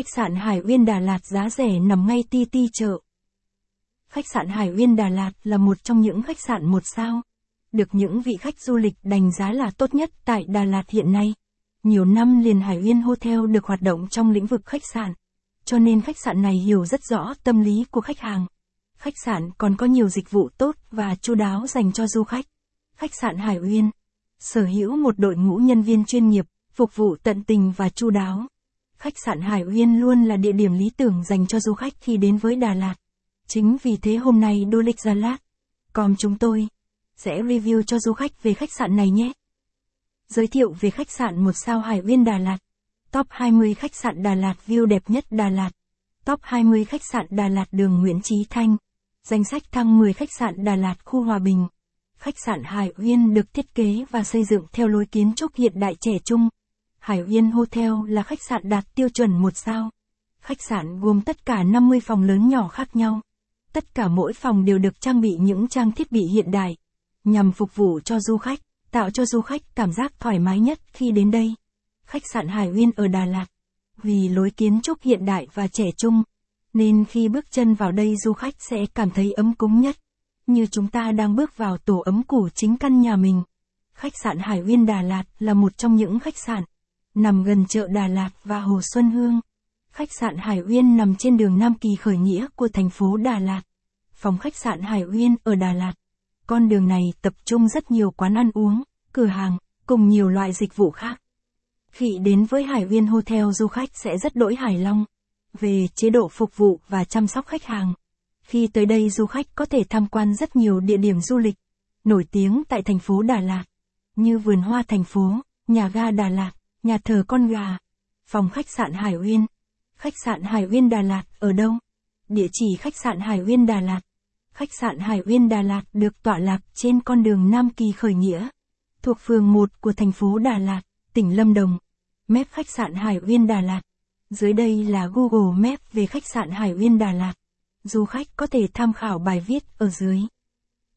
Khách sạn Hải Uyên Đà Lạt giá rẻ nằm ngay ti ti chợ. Khách sạn Hải Uyên Đà Lạt là một trong những khách sạn một sao, được những vị khách du lịch đánh giá là tốt nhất tại Đà Lạt hiện nay. Nhiều năm liền Hải Uyên Hotel được hoạt động trong lĩnh vực khách sạn, cho nên khách sạn này hiểu rất rõ tâm lý của khách hàng. Khách sạn còn có nhiều dịch vụ tốt và chu đáo dành cho du khách. Khách sạn Hải Uyên sở hữu một đội ngũ nhân viên chuyên nghiệp, phục vụ tận tình và chu đáo. Khách sạn Hải Uyên luôn là địa điểm lý tưởng dành cho du khách khi đến với Đà Lạt. Chính vì thế hôm nay Đô Lịch Gia Lát, còn chúng tôi sẽ review cho du khách về khách sạn này nhé. Giới thiệu về khách sạn một sao Hải Uyên Đà Lạt. Top 20 khách sạn Đà Lạt view đẹp nhất Đà Lạt. Top 20 khách sạn Đà Lạt đường Nguyễn Trí Thanh. Danh sách thăng 10 khách sạn Đà Lạt khu Hòa Bình. Khách sạn Hải Uyên được thiết kế và xây dựng theo lối kiến trúc hiện đại trẻ trung. Hải Uyên Hotel là khách sạn đạt tiêu chuẩn một sao. Khách sạn gồm tất cả 50 phòng lớn nhỏ khác nhau. Tất cả mỗi phòng đều được trang bị những trang thiết bị hiện đại, nhằm phục vụ cho du khách, tạo cho du khách cảm giác thoải mái nhất khi đến đây. Khách sạn Hải Uyên ở Đà Lạt, vì lối kiến trúc hiện đại và trẻ trung, nên khi bước chân vào đây du khách sẽ cảm thấy ấm cúng nhất, như chúng ta đang bước vào tổ ấm củ chính căn nhà mình. Khách sạn Hải Uyên Đà Lạt là một trong những khách sạn nằm gần chợ Đà Lạt và Hồ Xuân Hương. Khách sạn Hải Uyên nằm trên đường Nam Kỳ khởi nghĩa của thành phố Đà Lạt. Phòng khách sạn Hải Uyên ở Đà Lạt. Con đường này tập trung rất nhiều quán ăn uống, cửa hàng, cùng nhiều loại dịch vụ khác. Khi đến với Hải Uyên Hotel du khách sẽ rất đỗi hài lòng về chế độ phục vụ và chăm sóc khách hàng. Khi tới đây du khách có thể tham quan rất nhiều địa điểm du lịch nổi tiếng tại thành phố Đà Lạt, như vườn hoa thành phố, nhà ga Đà Lạt, nhà thờ con gà, phòng khách sạn Hải Uyên. Khách sạn Hải Uyên Đà Lạt ở đâu? Địa chỉ khách sạn Hải Uyên Đà Lạt. Khách sạn Hải Uyên Đà Lạt được tọa lạc trên con đường Nam Kỳ khởi nghĩa, thuộc phường 1 của thành phố Đà Lạt, tỉnh Lâm Đồng. mép khách sạn Hải Uyên Đà Lạt. Dưới đây là Google Map về khách sạn Hải Uyên Đà Lạt. Du khách có thể tham khảo bài viết ở dưới.